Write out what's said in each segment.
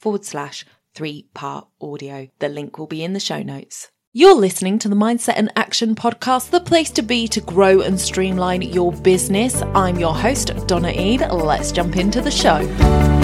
forward slash three part audio. The link will be in the show notes. You're listening to the Mindset and Action podcast, the place to be to grow and streamline your business. I'm your host, Donna Eade. Let's jump into the show.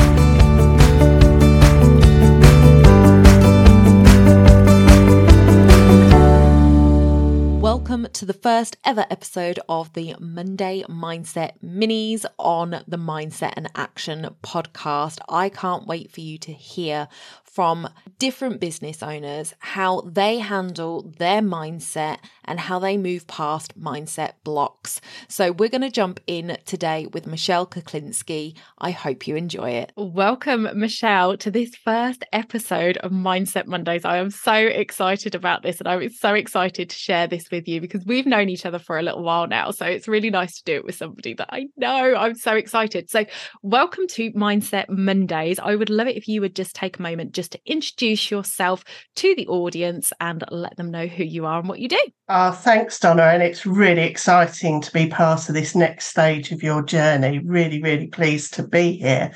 To the first ever episode of the Monday Mindset Minis on the Mindset and Action podcast. I can't wait for you to hear from different business owners how they handle their mindset and how they move past mindset blocks. So, we're going to jump in today with Michelle Kuklinski. I hope you enjoy it. Welcome, Michelle, to this first episode of Mindset Mondays. I am so excited about this and I'm so excited to share this with you because we've known each other for a little while now. So, it's really nice to do it with somebody that I know. I'm so excited. So, welcome to Mindset Mondays. I would love it if you would just take a moment just to introduce yourself to the audience and let them know who you are and what you do. Thanks, Donna. And it's really exciting to be part of this next stage of your journey. Really, really pleased to be here.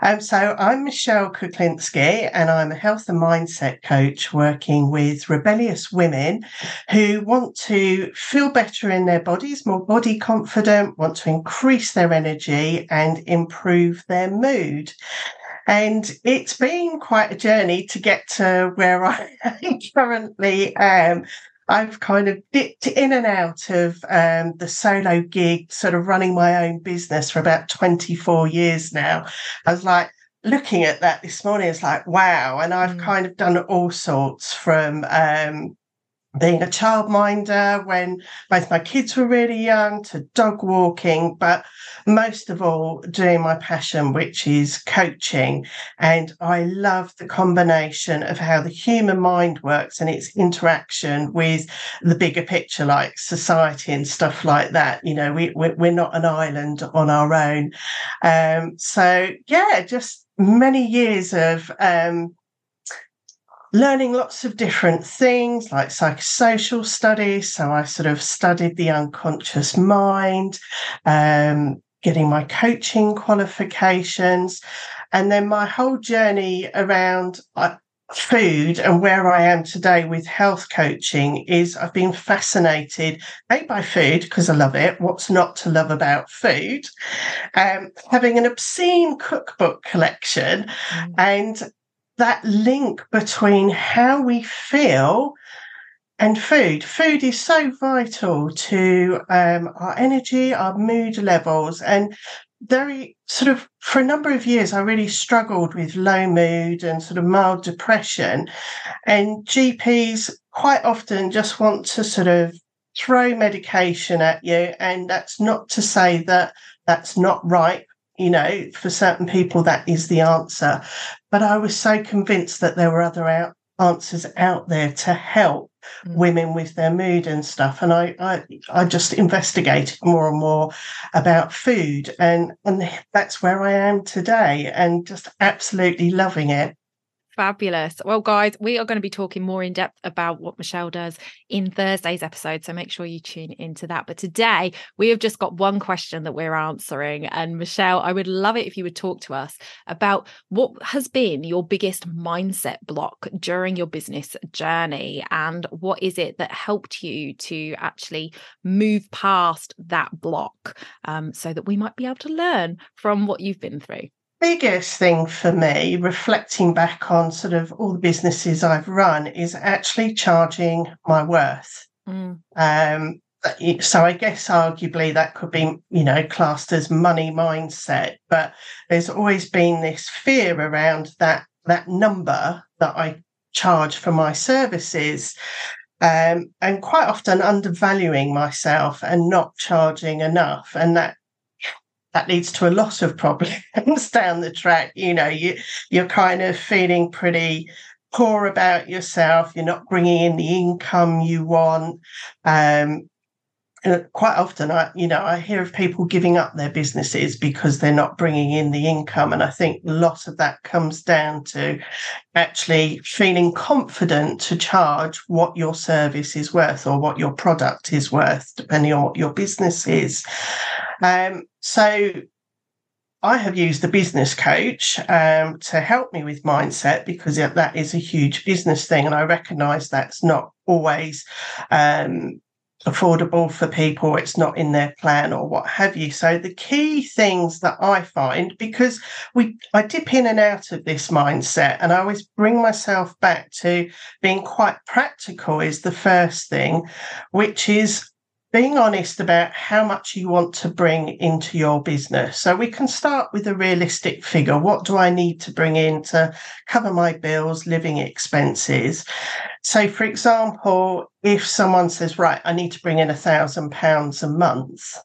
Um, so, I'm Michelle Kuklinski, and I'm a health and mindset coach working with rebellious women who want to feel better in their bodies, more body confident, want to increase their energy and improve their mood. And it's been quite a journey to get to where I currently am. I've kind of dipped in and out of um, the solo gig, sort of running my own business for about 24 years now. I was like, looking at that this morning, it's like, wow. And I've mm. kind of done all sorts from um, being a childminder when both my kids were really young to dog walking, but most of all, doing my passion, which is coaching. And I love the combination of how the human mind works and its interaction with the bigger picture, like society and stuff like that. You know, we, we're not an island on our own. Um, so, yeah, just many years of um, learning lots of different things like psychosocial studies. So I sort of studied the unconscious mind, um, getting my coaching qualifications. And then my whole journey around uh, food and where I am today with health coaching is I've been fascinated a by food because I love it. What's not to love about food? Um, having an obscene cookbook collection mm. and that link between how we feel and food. Food is so vital to um, our energy, our mood levels, and very sort of for a number of years, I really struggled with low mood and sort of mild depression. And GPs quite often just want to sort of throw medication at you. And that's not to say that that's not right you know, for certain people, that is the answer. But I was so convinced that there were other out- answers out there to help mm. women with their mood and stuff. And I, I, I just investigated more and more about food, and and that's where I am today, and just absolutely loving it. Fabulous. Well, guys, we are going to be talking more in depth about what Michelle does in Thursday's episode. So make sure you tune into that. But today, we have just got one question that we're answering. And Michelle, I would love it if you would talk to us about what has been your biggest mindset block during your business journey and what is it that helped you to actually move past that block um, so that we might be able to learn from what you've been through biggest thing for me, reflecting back on sort of all the businesses I've run, is actually charging my worth. Mm. Um, so I guess arguably that could be, you know, classed as money mindset, but there's always been this fear around that that number that I charge for my services. Um, and quite often undervaluing myself and not charging enough. And that that leads to a lot of problems down the track. You know, you you're kind of feeling pretty poor about yourself. You're not bringing in the income you want. Um, quite often, I you know I hear of people giving up their businesses because they're not bringing in the income, and I think a lot of that comes down to actually feeling confident to charge what your service is worth or what your product is worth, depending on what your business is. Um, so I have used the business coach um, to help me with mindset because that is a huge business thing. And I recognize that's not always um, affordable for people, it's not in their plan or what have you. So the key things that I find, because we I dip in and out of this mindset and I always bring myself back to being quite practical is the first thing, which is being honest about how much you want to bring into your business. So we can start with a realistic figure. What do I need to bring in to cover my bills, living expenses? So, for example, if someone says, right, I need to bring in a thousand pounds a month,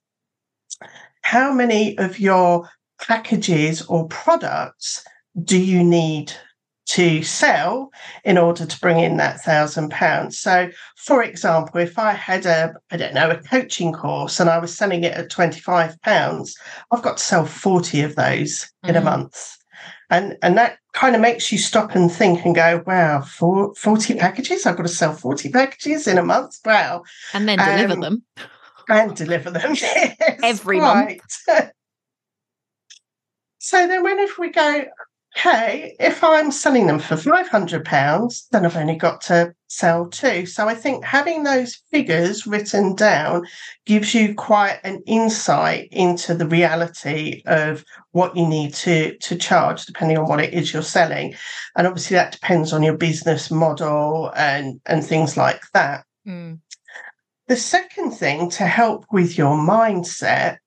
how many of your packages or products do you need to sell in order to bring in that thousand pounds. So, for example, if I had a, I don't know, a coaching course and I was selling it at 25 pounds, I've got to sell 40 of those mm-hmm. in a mm-hmm. month. And, and that kind of makes you stop and think and go, wow, for 40 packages? I've got to sell 40 packages in a month? Wow. And then deliver um, them. And deliver them. Yes, Every right. month. so then when if we go, okay, if I'm selling them for £500, then I've only got to sell two. So I think having those figures written down gives you quite an insight into the reality of what you need to, to charge, depending on what it is you're selling. And obviously that depends on your business model and, and things like that. Mm. The second thing to help with your mindset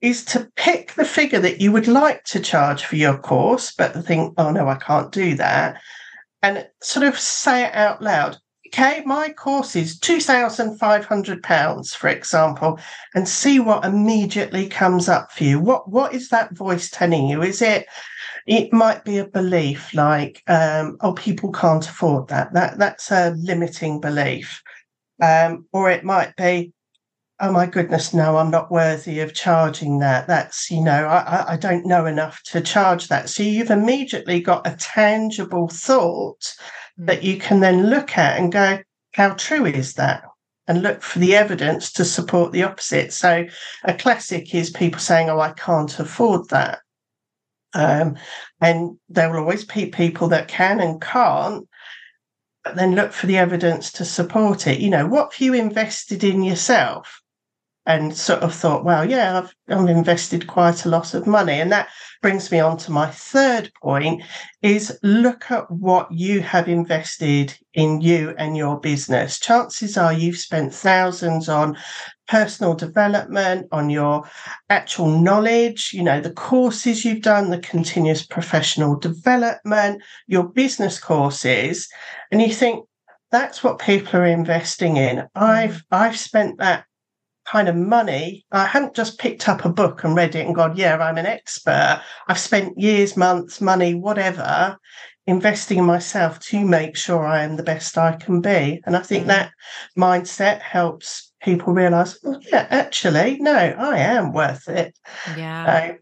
is to pick the figure that you would like to charge for your course, but think, oh no, I can't do that. And sort of say it out loud. Okay, my course is £2,500, for example, and see what immediately comes up for you. What What is that voice telling you? Is it, it might be a belief like, um, oh, people can't afford that. that that's a limiting belief. Um, or it might be, oh my goodness, no, I'm not worthy of charging that. That's, you know, I, I don't know enough to charge that. So you've immediately got a tangible thought mm. that you can then look at and go, how true is that? And look for the evidence to support the opposite. So a classic is people saying, oh, I can't afford that. Um, and there will always be people that can and can't but then look for the evidence to support it. You know, what have you invested in yourself? And sort of thought, well, yeah, I've, I've invested quite a lot of money. And that brings me on to my third point is look at what you have invested in you and your business. Chances are you've spent thousands on personal development, on your actual knowledge, you know, the courses you've done, the continuous professional development, your business courses. And you think, that's what people are investing in. Mm. I've I've spent that kind of money. I hadn't just picked up a book and read it and gone, yeah, I'm an expert. I've spent years, months, money, whatever, investing in myself to make sure I am the best I can be. And I think mm. that mindset helps people realize, well, yeah, actually, no, I am worth it. Yeah. So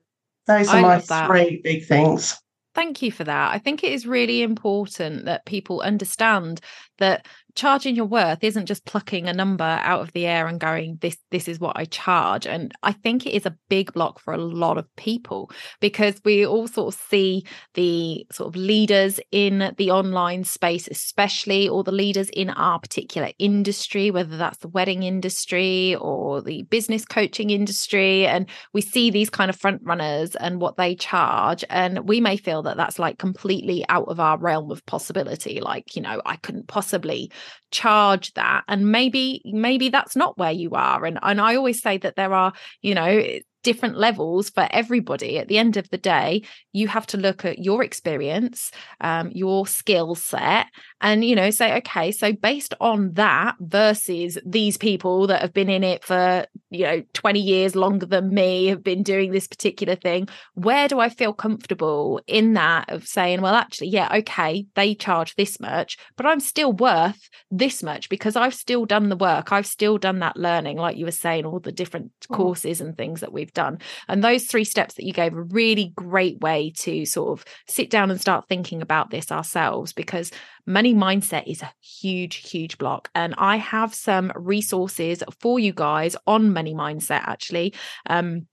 those are I my three big things. Thank you for that. I think it is really important that people understand that charging your worth isn't just plucking a number out of the air and going this this is what i charge. And i think it is a big block for a lot of people because we all sort of see the sort of leaders in the online space especially or the leaders in our particular industry whether that's the wedding industry or the business coaching industry. And we see these kind of front runners and what they charge. And we may feel that that's like completely out of our realm of possibility. Like you know i couldn't possibly charge that and maybe maybe that's not where you are. And and I always say that there are you know different levels for everybody at the end of the day you have to look at your experience um, your skill set and you know say okay so based on that versus these people that have been in it for you know 20 years longer than me have been doing this particular thing where do i feel comfortable in that of saying well actually yeah okay they charge this much but i'm still worth this much because i've still done the work i've still done that learning like you were saying all the different mm. courses and things that we've done and those three steps that you gave a really great way to sort of sit down and start thinking about this ourselves because money mindset is a huge, huge block. And I have some resources for you guys on money mindset actually. Um,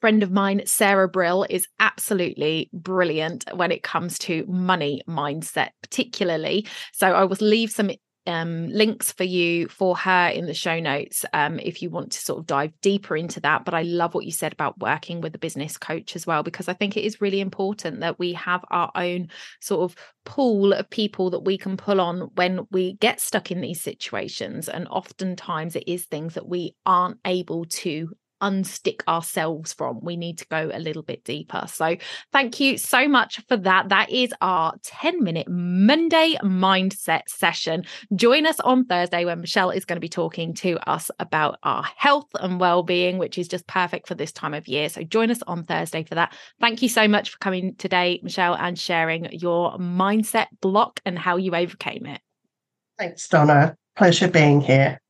friend of mine, Sarah Brill, is absolutely brilliant when it comes to money mindset, particularly. So I will leave some um, links for you for her in the show notes um, if you want to sort of dive deeper into that. But I love what you said about working with a business coach as well, because I think it is really important that we have our own sort of pool of people that we can pull on when we get stuck in these situations. And oftentimes it is things that we aren't able to unstick ourselves from. We need to go a little bit deeper. So, thank you so much for that. That is our 10 minute Monday mindset session. Join us on Thursday when Michelle is going to be talking to us about our health and well being, which is just perfect for this time of year. So, join us on Thursday for that. Thank you so much for coming today, Michelle, and sharing your mindset block and how you overcame it. Thanks, Donna. Pleasure being here.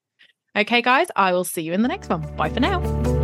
Okay, guys, I will see you in the next one. Bye for now.